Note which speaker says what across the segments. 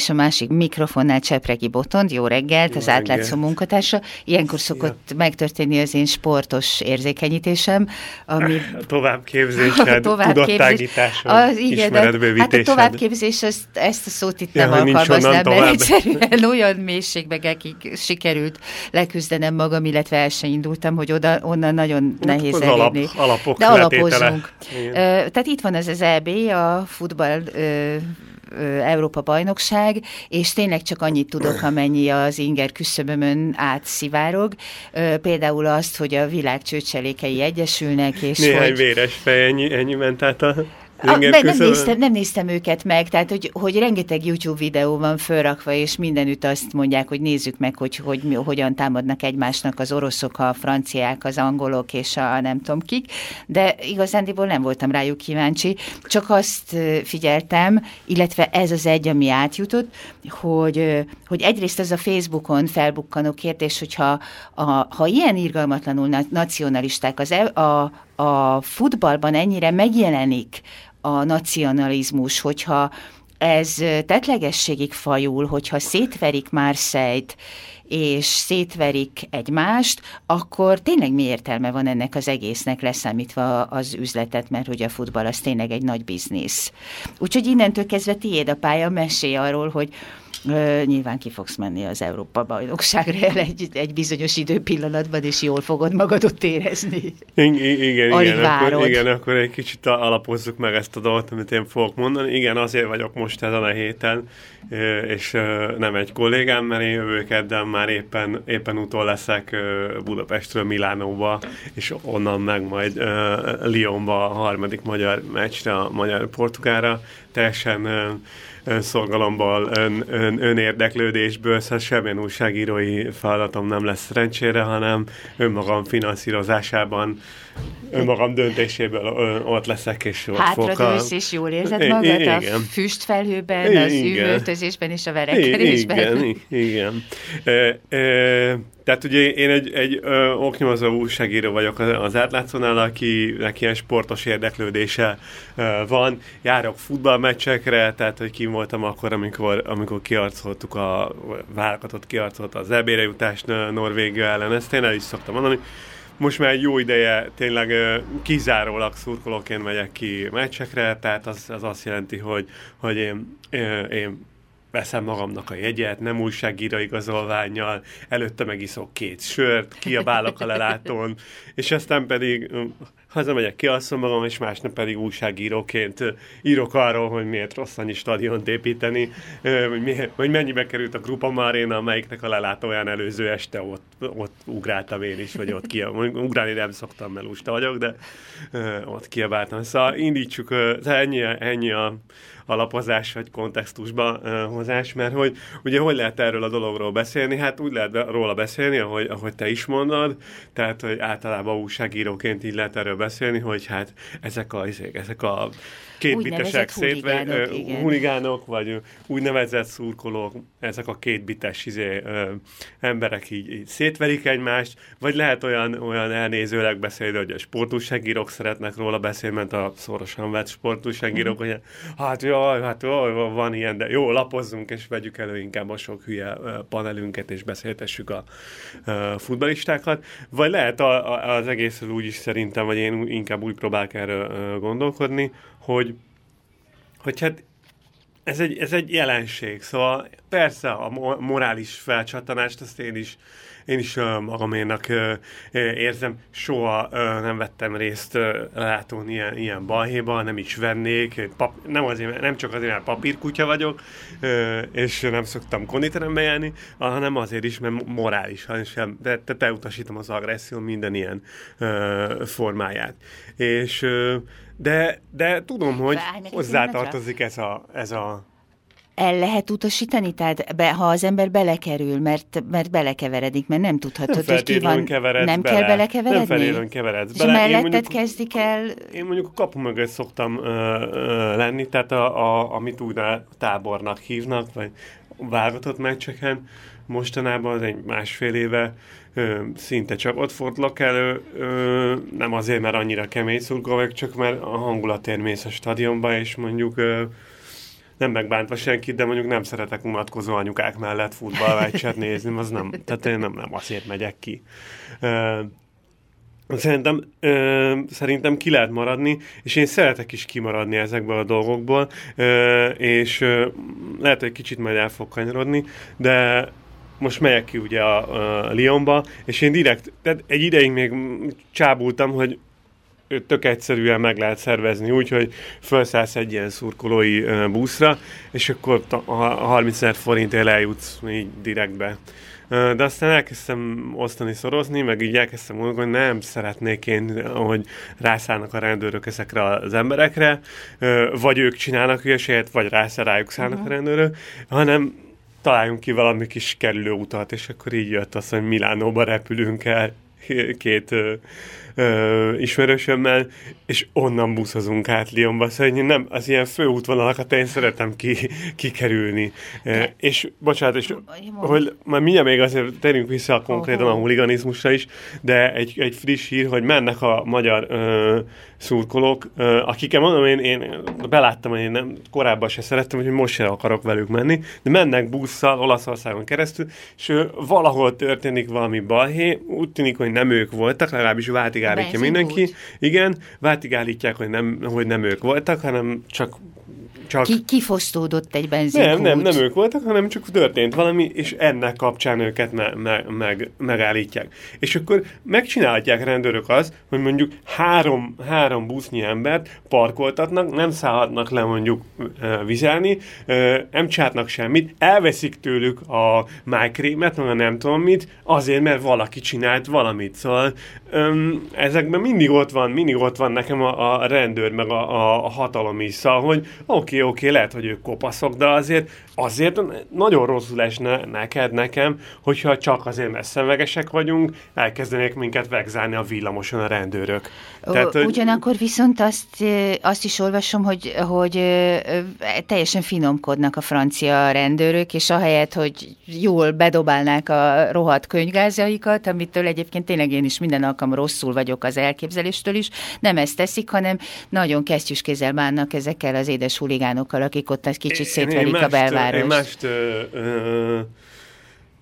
Speaker 1: és a másik mikrofonnál Csepregi Botond, jó reggelt, jó az reggelt. átlátszó munkatársa. Ilyenkor szokott Szia. megtörténni az én sportos érzékenyítésem, ami...
Speaker 2: A továbbképzésed, a továbbképzés,
Speaker 1: az, igen, hát a továbbképzés, ezt, ezt a szót itt ja, nem alkalmaznám, mert egyszerűen olyan mélységbe sikerült leküzdenem magam, illetve el sem indultam, hogy oda, onnan nagyon hát nehéz elérni.
Speaker 2: Alap, alapok
Speaker 1: de alapozzunk. Uh, tehát itt van az az EB, a futball uh, Európa bajnokság, és tényleg csak annyit tudok, amennyi az inger küszöbömön átszivárog. Például azt, hogy a világ csőcselékei egyesülnek, és
Speaker 2: Néhány
Speaker 1: hogy...
Speaker 2: véres fej, ennyi, ennyi ment át a
Speaker 1: a, nem, néztem, nem néztem őket meg, tehát hogy, hogy rengeteg YouTube videó van fölrakva, és mindenütt azt mondják, hogy nézzük meg, hogy, hogy mi, hogyan támadnak egymásnak az oroszok, a franciák, az angolok és a nem tudom kik, de igazándiból nem voltam rájuk kíváncsi, csak azt figyeltem, illetve ez az egy, ami átjutott, hogy, hogy egyrészt ez a Facebookon felbukkanó kérdés, hogyha a, ha ilyen irgalmatlanul nacionalisták az, e, a, a futballban ennyire megjelenik a nacionalizmus, hogyha ez tetlegességig fajul, hogyha szétverik Marseille-t, és szétverik egymást, akkor tényleg mi értelme van ennek az egésznek leszámítva az üzletet, mert hogy a futball az tényleg egy nagy biznisz. Úgyhogy innentől kezdve tiéd a pálya, mesélj arról, hogy nyilván ki fogsz menni az Európa bajnokságra egy, egy bizonyos időpillanatban, és jól fogod magad ott érezni.
Speaker 2: Igen, igen, igen, akkor, igen, akkor egy kicsit alapozzuk meg ezt a dolgot, amit én fogok mondani. Igen, azért vagyok most ezen a héten, és nem egy kollégám, mert én jövő kedden már éppen, éppen utol leszek Budapestről Milánóba, és onnan meg majd Lyonba a harmadik magyar meccsre, a magyar-portugára. Teljesen szolgalomból, ön, ön, önérdeklődésből, szóval semmilyen újságírói feladatom nem lesz szerencsére, hanem önmagam finanszírozásában, önmagam döntéséből ott leszek, és ott
Speaker 1: Hátradősz, és jól érzed magad igen. a füstfelhőben, az üvöltözésben és a verekedésben.
Speaker 2: Igen, igen. E, e, tehát ugye én egy, egy ö, oknyomozó újságíró vagyok az átlátszónál, akinek ilyen sportos érdeklődése ö, van. Járok futballmeccsekre, tehát hogy kim voltam akkor, amikor, amikor kiarcoltuk a válogatottot kiarcolt az ebére jutást Norvégia ellen. Ezt én el is szoktam mondani. Most már egy jó ideje tényleg kizárólag szurkolóként megyek ki meccsekre, tehát az, az azt jelenti, hogy, hogy én, én veszem magamnak a jegyet, nem újságíró igazolványjal, előtte megiszok két sört, kiabálok a lelátón, és aztán pedig hazamegyek, kialszom magam, és másnap pedig újságíróként írok arról, hogy miért rossz annyi stadiont építeni, hogy, hogy mennyibe került a Grupa Marina, amelyiknek a lelátóján előző este ott, ott ugráltam én is, vagy ott kiabáltam. Ugrálni nem szoktam, mert lusta vagyok, de ott kiabáltam. Szóval indítsuk, ennyi, ennyi a, alapozás vagy kontextusba uh, hozás, mert hogy ugye hogy lehet erről a dologról beszélni? Hát úgy lehet róla beszélni, ahogy, ahogy te is mondod, tehát hogy általában újságíróként így lehet erről beszélni, hogy hát ezek a, ezek a kétbitesek szétve, huligánok, vagy úgynevezett szurkolók, ezek a kétbites izé, ö, emberek így, így szétverik egymást, vagy lehet olyan, olyan elnézőleg beszélni, hogy a sportúságírók szeretnek róla beszélni, mert a szorosan vett sportúságírók, mm. hogy hát jaj, hát jaj, van ilyen, de jó, lapozzunk, és vegyük elő inkább a sok hülye panelünket, és beszéltessük a, a futbalistákat, vagy lehet a, a, az egészről úgy is szerintem, vagy én inkább úgy próbálok erről gondolkodni, hogy, hogy hát ez egy, ez egy jelenség, szóval persze a morális felcsattanást azt én is, én is magaménak érzem, soha nem vettem részt látón ilyen, ilyen balhéba, nem is vennék, pap, nem, azért, nem csak azért, mert papírkutya vagyok, és nem szoktam konditerembe járni, hanem azért is, mert morálisan sem, de te, te utasítom az agresszió minden ilyen formáját. És de, de tudom, hogy hozzátartozik ez a, ez a
Speaker 1: el lehet utasítani? Tehát be, ha az ember belekerül, mert, mert belekeveredik, mert nem tudhatod,
Speaker 2: nem hogy ki van. Nem
Speaker 1: bele. kell belekeveredni? Nem
Speaker 2: feltétlenül keveredsz
Speaker 1: bele. És melletted mondjuk, kezdik el...
Speaker 2: Én mondjuk a kapu mögött szoktam uh, uh, lenni, tehát a, a, amit úgy tábornak hívnak, vagy válogatott meccseken, mostanában az egy másfél éve ö, szinte csak ott fordulok elő, ö, nem azért, mert annyira kemény szurkoló csak mert a hangulatért mész a stadionba, és mondjuk ö, nem megbántva senkit, de mondjuk nem szeretek unatkozó anyukák mellett futballmeccset nézni, az nem, tehát én nem, nem azért megyek ki. Szerintem, ö, szerintem ki lehet maradni, és én szeretek is kimaradni ezekből a dolgokból, és lehet, hogy kicsit majd el fog kanyarodni, de most megyek ki ugye a, a Lyonba, és én direkt, tehát egy ideig még csábultam, hogy tök egyszerűen meg lehet szervezni úgy, hogy felszállsz egy ilyen szurkolói buszra, és akkor a 30 ezer forintért eljutsz így direktbe. De aztán elkezdtem osztani, szorozni, meg így elkezdtem mondani, hogy nem szeretnék én, hogy rászállnak a rendőrök ezekre az emberekre, vagy ők csinálnak hülyeséget, vagy rájuk szállnak uh-huh. a rendőrök, hanem találjunk ki valami kis kerülő utat, és akkor így jött az, hogy Milánóba repülünk el két ö, ismerősömmel, és onnan buszozunk át Lyonba. Szóval nem, az ilyen főútvonalakat én szeretem ki, kikerülni. E, és bocsánat, és, hogy már mindjárt még azért terünk vissza konkrétan a huliganizmusra is, de egy, egy friss hír, hogy mennek a magyar ö, szurkolók, ö, akikkel mondom, én, én beláttam, hogy én nem, korábban se szerettem, hogy most sem akarok velük menni, de mennek busszal Olaszországon keresztül, és valahol történik valami balhé, úgy tűnik, hogy nem ők voltak, legalábbis váltig állítja mindenki. Igen, váltig állítják, hogy nem, hogy nem ők voltak, hanem csak csak...
Speaker 1: Ki, kifosztódott egy benzinkút.
Speaker 2: Nem, nem, nem ők voltak, hanem csak történt valami, és ennek kapcsán őket me, me, meg, megállítják. És akkor megcsinálják rendőrök az, hogy mondjuk három, három busznyi embert parkoltatnak, nem szállhatnak le mondjuk vizelni, nem csátnak semmit, elveszik tőlük a májkrémet, meg a nem tudom mit, azért, mert valaki csinált valamit. Szóval öm, ezekben mindig ott van, mindig ott van nekem a, a rendőr, meg a, a hatalom is, szóval, hogy oké, okay, oké, okay, lehet, hogy ők kopaszok, de azért azért nagyon rosszul esne neked, nekem, hogyha csak azért, mert vagyunk, elkezdenék minket vegzálni a villamoson a rendőrök.
Speaker 1: Tehát, hogy... Ugyanakkor viszont azt, azt is olvasom, hogy, hogy teljesen finomkodnak a francia rendőrök, és ahelyett, hogy jól bedobálnák a rohadt könyvgázjaikat, amitől egyébként tényleg én is minden alkalom rosszul vagyok az elképzeléstől is, nem ezt teszik, hanem nagyon kesztyűskézzel bánnak ezekkel az édes huligánokkal, akik ott egy kicsit szétverik a belvárost
Speaker 2: város. Én mást, ö, ö,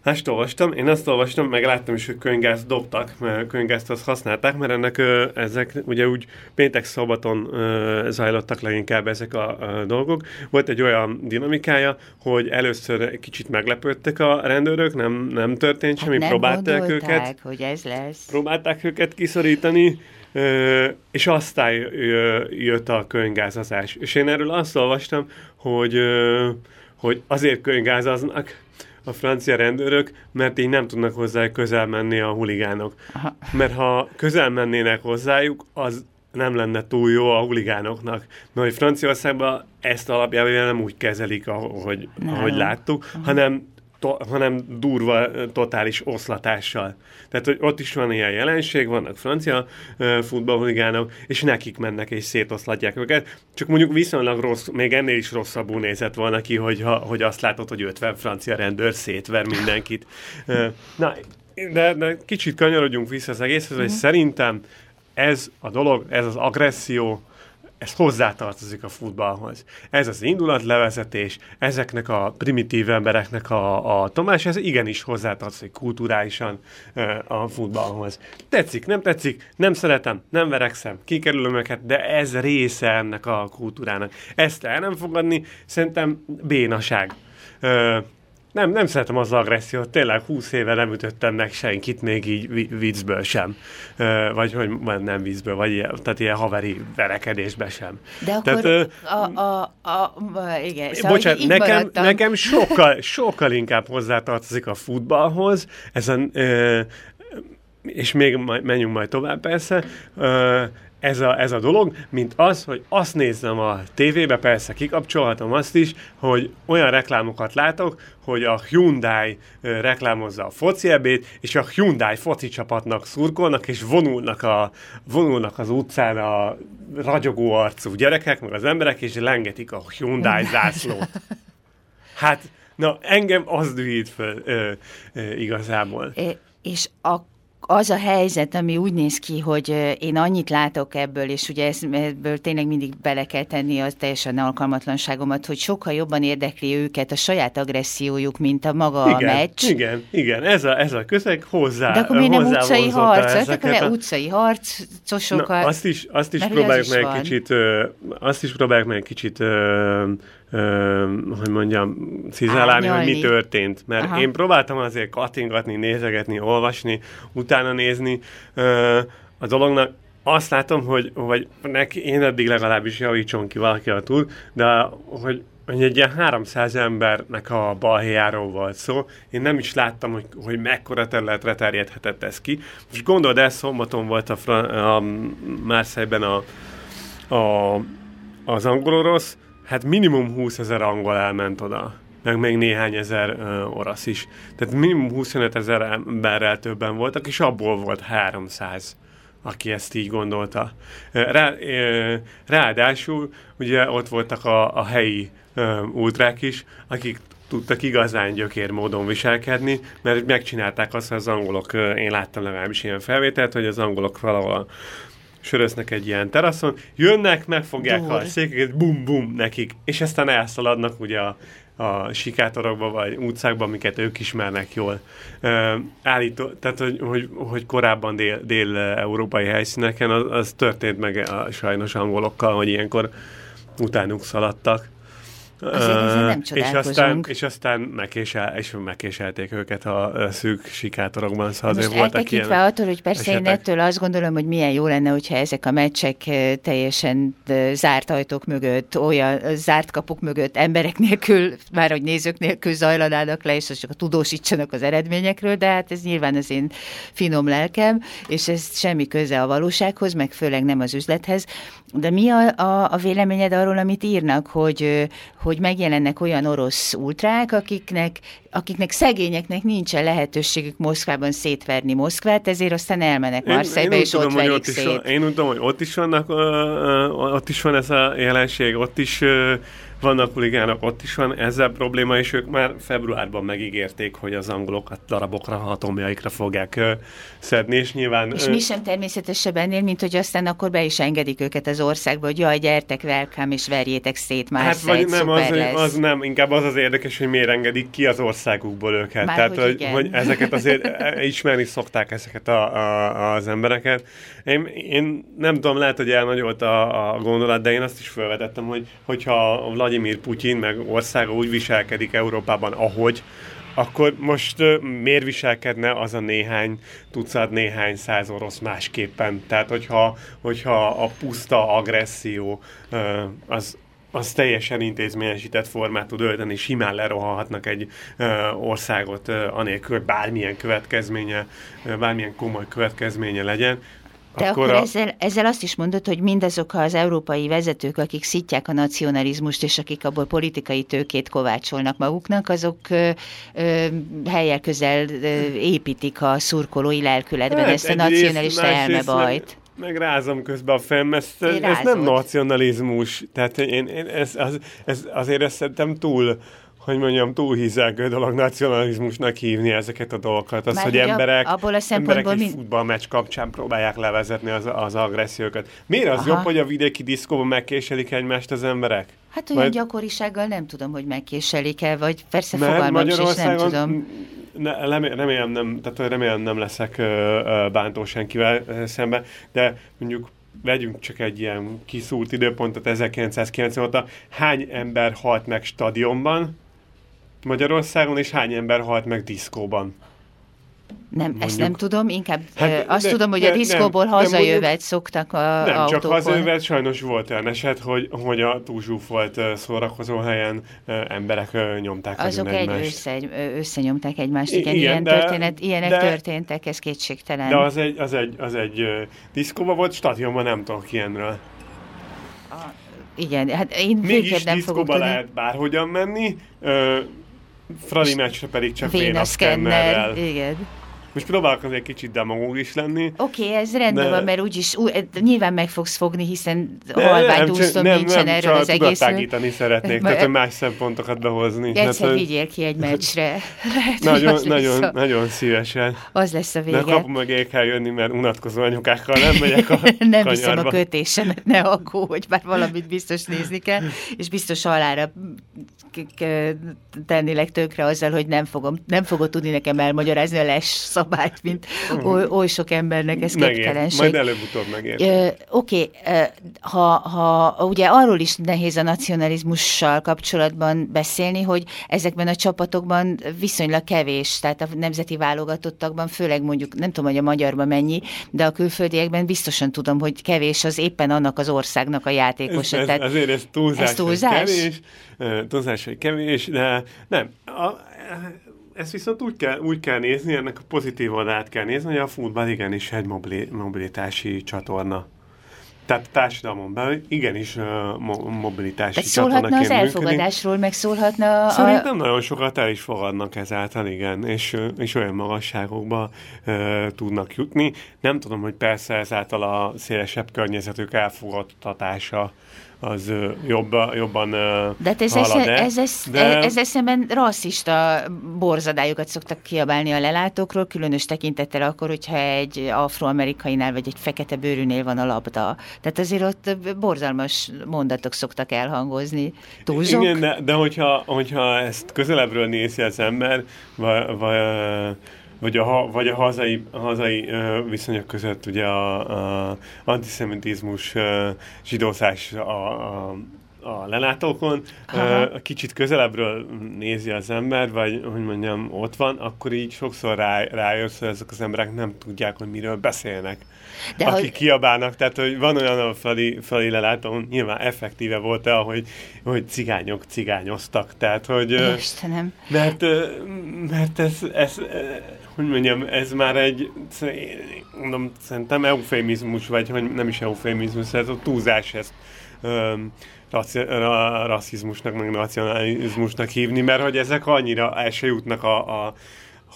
Speaker 2: mást olvastam, én azt olvastam, meg láttam is, hogy könyvgázt dobtak, mert könyvgázt azt használták, mert ennek ö, ezek ugye úgy péntek szombaton ö, zajlottak leginkább ezek a, dolgok. Volt egy olyan dinamikája, hogy először kicsit meglepődtek a rendőrök, nem, nem történt semmi, hát próbálták őket.
Speaker 1: hogy ez lesz.
Speaker 2: Próbálták őket kiszorítani, Ö, és aztán jött a könyvgázazás. És én erről azt olvastam, hogy ö, hogy azért könyvgázaznak a francia rendőrök, mert így nem tudnak hozzá közel menni a huligánok. Aha. Mert ha közel mennének hozzájuk, az nem lenne túl jó a huligánoknak. Mert hogy Franciaországban ezt alapjában nem úgy kezelik, ahogy, ahogy láttuk, Aha. hanem to, hanem durva, totális oszlatással. Tehát, hogy ott is van ilyen jelenség, vannak francia uh, futballhuligánok, és nekik mennek és szétoszlatják őket. Csak mondjuk viszonylag rossz, még ennél is rosszabbul nézett volna ki, hogy, ha, hogy azt látod, hogy 50 francia rendőr szétver mindenkit. Uh, na, de, de kicsit kanyarodjunk vissza az egészhez, hogy mm. szerintem ez a dolog, ez az agresszió, ez hozzátartozik a futballhoz. Ez az indulatlevezetés, ezeknek a primitív embereknek a, a Tomás, ez igenis hozzátartozik kulturálisan a futballhoz. Tetszik, nem tetszik, nem szeretem, nem verekszem, kikerülöm őket, de ez része ennek a kultúrának. Ezt el nem fogadni, szerintem bénaság. Nem, nem szeretem az agressziót, tényleg 20 éve nem ütöttem meg senkit, még így viccből sem. Vagy hogy nem viccből, vagy ilyen, tehát ilyen haveri verekedésben sem.
Speaker 1: De akkor tehát, a, a, a, a, igen,
Speaker 2: szóval bocsánat, nekem, nekem sokkal, sokkal inkább hozzátartozik a futballhoz, ezen, és még menjünk majd tovább persze, ez a, ez a dolog, mint az, hogy azt nézem a tévébe, persze kikapcsolhatom azt is, hogy olyan reklámokat látok, hogy a Hyundai reklámozza a foci ebét, és a Hyundai foci csapatnak szurkolnak, és vonulnak, a, vonulnak az utcán a ragyogó arcú gyerekek, meg az emberek, és lengetik a Hyundai zászlót. Hát, na, engem az dühít fel ö, ö, igazából.
Speaker 1: É, és a az a helyzet, ami úgy néz ki, hogy én annyit látok ebből, és ugye ebből tényleg mindig bele kell tenni az teljesen alkalmatlanságomat, hogy sokkal jobban érdekli őket a saját agressziójuk, mint a maga
Speaker 2: igen,
Speaker 1: a meccs.
Speaker 2: Igen, igen, ez a, ez a közeg hozzá
Speaker 1: De akkor mi nem utcai harc, akkor a... utcai harcosokkal.
Speaker 2: Na, azt is, azt is próbáljuk meg egy kicsit, azt is próbáljuk meg egy kicsit hogy mondjam, cizálálni, hogy mi történt. Mert Aha. én próbáltam azért kattingatni, nézegetni, olvasni, utána nézni a dolognak. Azt látom, hogy vagy neki, én eddig legalábbis javítson ki valaki a túl, de hogy hogy egy ilyen 300 embernek a balhéjáról volt szó. Én nem is láttam, hogy, hogy mekkora területre terjedhetett ez ki. Most gondold el, szombaton volt a, a Marseille-ben a, a, az angol-orosz, hát minimum 20 ezer angol elment oda, meg még néhány ezer uh, orosz is. Tehát minimum 25 ezer emberrel többen voltak, és abból volt 300 aki ezt így gondolta. Rá, ráadásul ugye ott voltak a, a helyi ultrák is, akik tudtak igazán gyökér módon viselkedni, mert megcsinálták azt, hogy az angolok, én láttam legalábbis ilyen felvételt, hogy az angolok valahol söröznek egy ilyen teraszon, jönnek, megfogják Dur. a székeket, bum-bum nekik, és aztán elszaladnak ugye a, a sikátorokba vagy utcákba, amiket ők ismernek jól. Uh, állító, tehát, hogy, hogy, hogy korábban dél, dél-európai helyszíneken az, az történt meg a sajnos angolokkal, hogy ilyenkor utánuk szaladtak.
Speaker 1: Azért nem
Speaker 2: és aztán, és aztán megkésel, és megkéselték őket a szűk sikátorokban, szóval
Speaker 1: azért Most voltak ilyen attól, hogy persze esetek. én ettől azt gondolom, hogy milyen jó lenne, hogyha ezek a meccsek teljesen zárt ajtók mögött, olyan zárt kapuk mögött emberek nélkül, már hogy nézők nélkül zajlanának le, és csak tudósítsanak az eredményekről, de hát ez nyilván az én finom lelkem, és ez semmi köze a valósághoz, meg főleg nem az üzlethez. De mi a, a, a véleményed arról, amit írnak, hogy, hogy megjelennek olyan orosz ultrák, akiknek, akiknek szegényeknek nincsen lehetőségük Moszkvában szétverni Moszkvát, ezért aztán elmennek Marseille-be, és tudom, ott verik ott szét.
Speaker 2: Van, én tudom, hogy ott is vannak, ott is van ez a jelenség, ott is vannak huligánok, ott is van ezzel probléma, és ők már februárban megígérték, hogy az angolokat darabokra, atomjaikra fogják uh, szedni, és nyilván...
Speaker 1: És uh, mi sem természetesebb ennél, mint hogy aztán akkor be is engedik őket az országba, hogy jaj, gyertek, welcome, és verjétek szét már hát, vagy
Speaker 2: nem, az,
Speaker 1: lesz.
Speaker 2: az nem, inkább az az érdekes, hogy miért engedik ki az országukból őket. Már Tehát, hogy, hogy, hogy ezeket azért e, ismerni szokták ezeket a, a, az embereket. Én, én nem tudom, lehet, hogy elnagyolt a, a gondolat, de én azt is felvetettem, hogy hogyha Vladimir Putyin meg országa úgy viselkedik Európában, ahogy, akkor most uh, miért viselkedne az a néhány tucat, néhány száz orosz másképpen? Tehát, hogyha, hogyha a puszta agresszió az, az teljesen intézményesített formát tud ölteni, simán lerohalhatnak egy ö, országot ö, anélkül, hogy bármilyen következménye, ö, bármilyen komoly következménye legyen,
Speaker 1: te akkor, akkor a... ezzel, ezzel azt is mondod, hogy mindazok az európai vezetők, akik szítják a nacionalizmust, és akik abból politikai tőkét kovácsolnak maguknak, azok ö, ö, helyek közel ö, építik a szurkolói lelkületben hát, ezt a nacionalista elmebajt.
Speaker 2: megrázom közben a fejem, ez, ez nem nacionalizmus, tehát én, én ez, az, ez, azért ezt szerintem túl hogy mondjam, túlhízelgő dolog nacionalizmusnak hívni ezeket a dolgokat. Az, Már hogy emberek, abból a emberek egy futballmeccs kapcsán próbálják levezetni az, az agressziókat. Miért az Aha. jobb, hogy a vidéki diszkóban megkéselik egymást az emberek?
Speaker 1: Hát olyan Majd... gyakorisággal nem tudom, hogy megkéselik el, vagy persze Mert fogalmam is, nem tudom.
Speaker 2: Ne, remélem, nem, tehát remélem nem leszek bántó senkivel szemben, de mondjuk vegyünk csak egy ilyen kiszúrt időpontot 1990 óta, hány ember halt meg stadionban, Magyarországon, és hány ember halt meg diszkóban?
Speaker 1: Nem, mondjuk. ezt nem tudom, inkább hát, azt de, tudom, hogy de, a diszkóból nem, hazajövet szoktak a
Speaker 2: Nem,
Speaker 1: autókon.
Speaker 2: csak hazajövet, sajnos volt olyan eset, hogy, hogy a túlzsúfolt szórakozó helyen emberek nyomták
Speaker 1: Azok egy össze, összenyomták egymást, igen, igen ilyen de, történet, ilyenek de, történtek, ez kétségtelen.
Speaker 2: De az egy, az egy, az egy diszkóba volt, stadionban nem tudok ilyenről.
Speaker 1: A, igen, hát én
Speaker 2: Mégis nem fogok lehet bárhogyan menni, Fradi meccsre pedig csak vénaszkennerrel.
Speaker 1: Igen.
Speaker 2: Most próbálok egy kicsit demagóg is lenni.
Speaker 1: Oké, okay, ez rendben de... van, mert úgyis ú, nyilván meg fogsz fogni, hiszen halvány dúsztom nincsen
Speaker 2: nem,
Speaker 1: erről az egészről.
Speaker 2: Nem, szeretnék, tehát hogy más szempontokat behozni.
Speaker 1: Egyszer hát, vigyél ki egy meccsre.
Speaker 2: Lehet, nagyon, nagyon, a... nagyon szívesen.
Speaker 1: Az lesz a vége.
Speaker 2: De kapom meg el kell jönni, mert unatkozó anyukákkal nem megyek a
Speaker 1: Nem viszem a kötésemet, ne aggó, hogy már valamit biztos nézni kell, és biztos alára tennélek tönkre azzal, hogy nem, fogom, nem fogod tudni nekem elmagyarázni a les szabályt, mint oly, oly sok embernek ez képtelenség.
Speaker 2: Majd előbb-utóbb megért.
Speaker 1: Oké, okay, ha, ha ugye arról is nehéz a nacionalizmussal kapcsolatban beszélni, hogy ezekben a csapatokban viszonylag kevés, tehát a nemzeti válogatottakban, főleg mondjuk, nem tudom, hogy a magyarban mennyi, de a külföldiekben biztosan tudom, hogy kevés az éppen annak az országnak a játékosa.
Speaker 2: Ez, ez,
Speaker 1: tehát
Speaker 2: azért ez túlzás, ez túlzás? kevés, túlzás, hogy kevés, de nem. A, ezt viszont úgy kell, úgy kell nézni, ennek a pozitív oldalát kell nézni, hogy a futball igenis egy mobilitási csatorna. Tehát társadalmon belül igenis uh, mobilitási Tehát
Speaker 1: szólhatna az elfogadásról, meg szólhatna
Speaker 2: a... Szerintem nagyon sokat el is fogadnak ezáltal, igen, és, és olyan magasságokba uh, tudnak jutni. Nem tudom, hogy persze ezáltal a szélesebb környezetük elfogadtatása az jobba, jobban
Speaker 1: De hát ez, halad ez, ez, de... ez eszemben rasszista borzadályokat szoktak kiabálni a lelátókról, különös tekintettel akkor, hogyha egy afroamerikainál vagy egy fekete bőrűnél van a labda. Tehát azért ott borzalmas mondatok szoktak elhangozni. Túlzsok?
Speaker 2: Igen, de, de hogyha, hogyha ezt közelebbről nézi az ember, vagy, vagy vagy a, vagy a hazai, hazai uh, viszonyok között ugye a, a antiszemitizmus, uh, a, a, a lelátókon, uh, kicsit közelebbről nézi az ember, vagy hogy mondjam, ott van, akkor így sokszor rá, rájössz, hogy ezek az emberek nem tudják, hogy miről beszélnek. De akik hogy... kiabálnak, tehát hogy van olyan a fali, fali lelátón, nyilván effektíve volt el, hogy, hogy cigányok cigányoztak, tehát hogy...
Speaker 1: Istenem.
Speaker 2: Mert, mert ez, ez, hogy mondjam, ez már egy, mondom, szerintem eufémizmus, vagy hogy nem is eufémizmus, ez a túlzás ezt um, rasszizmusnak, meg nacionalizmusnak hívni, mert hogy ezek annyira el se jutnak a, a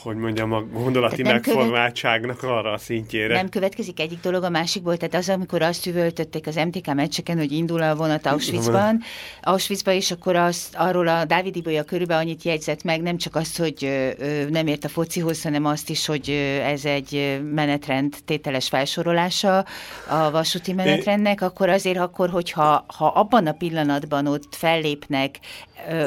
Speaker 2: hogy mondjam, a gondolati megformáltságnak arra a szintjére.
Speaker 1: Nem következik egyik dolog a másikból, tehát az, amikor azt üvöltötték az MTK meccseken, hogy indul a vonat Auschwitzban, Auschwitzban, és akkor azt, arról a Dávid Ibolya körülbelül annyit jegyzett meg, nem csak azt, hogy ö, nem ért a focihoz, hanem azt is, hogy ez egy menetrend tételes felsorolása a vasúti menetrendnek, akkor azért akkor, hogyha ha abban a pillanatban ott fellépnek ö,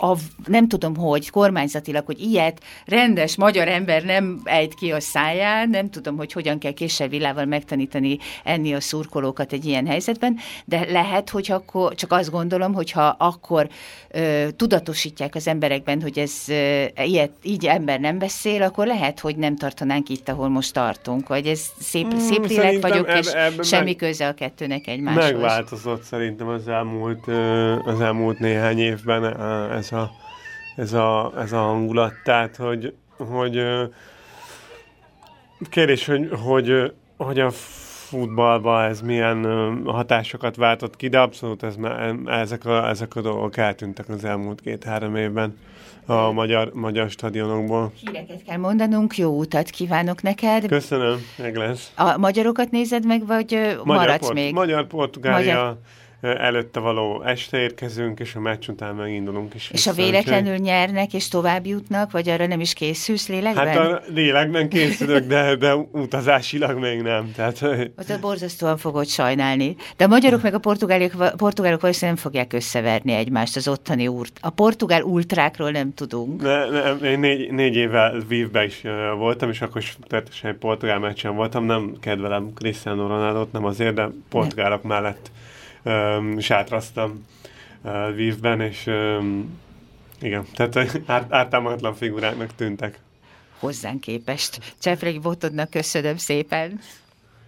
Speaker 1: a, nem tudom hogy, kormányzatilag, hogy ilyet rendes magyar ember nem ejt ki a száján, nem tudom, hogy hogyan kell késsel villával megtanítani enni a szurkolókat egy ilyen helyzetben, de lehet, hogy akkor, csak azt gondolom, hogyha akkor ö, tudatosítják az emberekben, hogy ez ö, ilyet, így ember nem beszél, akkor lehet, hogy nem tartanánk itt, ahol most tartunk, vagy ez szép, mm, szép lélek vagyok, eb, és eb, semmi meg, köze a kettőnek egymáshoz.
Speaker 2: Megváltozott szerintem az elmúlt, az elmúlt néhány évben ez ez a, ez a, ez a hangulat. Tehát, hogy, hogy kérdés, hogy, hogy, hogy a futballban ez milyen hatásokat váltott ki, de abszolút ez, ezek, a, ezek a dolgok eltűntek az elmúlt két-három évben a magyar, magyar stadionokból.
Speaker 1: Híreket kell mondanunk, jó utat kívánok neked.
Speaker 2: Köszönöm, meg lesz.
Speaker 1: A magyarokat nézed meg, vagy magyar, maradsz port, még?
Speaker 2: Magyar-Portugália. Magyar előtte való este érkezünk, és a meccs után megindulunk is.
Speaker 1: És a véletlenül nyernek, és tovább jutnak, vagy arra nem is készülsz lélekben?
Speaker 2: Hát a lélekben készülök, de, de utazásilag még nem. Tehát,
Speaker 1: Ott a borzasztóan fogod sajnálni. De a magyarok meg a portugálok, portugálok valószínűleg nem fogják összeverni egymást, az ottani úrt. A portugál ultrákról nem tudunk.
Speaker 2: Ne, ne, én négy, négy évvel Vívbe is voltam, és akkor is természetesen egy portugál meccsen voltam. Nem kedvelem Cristiano ronaldo nem azért, de portugálok nem. mellett um, sátraztam uh, vívben, és um, igen, tehát árt, ártalmatlan figuráknak tűntek.
Speaker 1: Hozzánk képest. Csefregi Botodnak köszönöm szépen.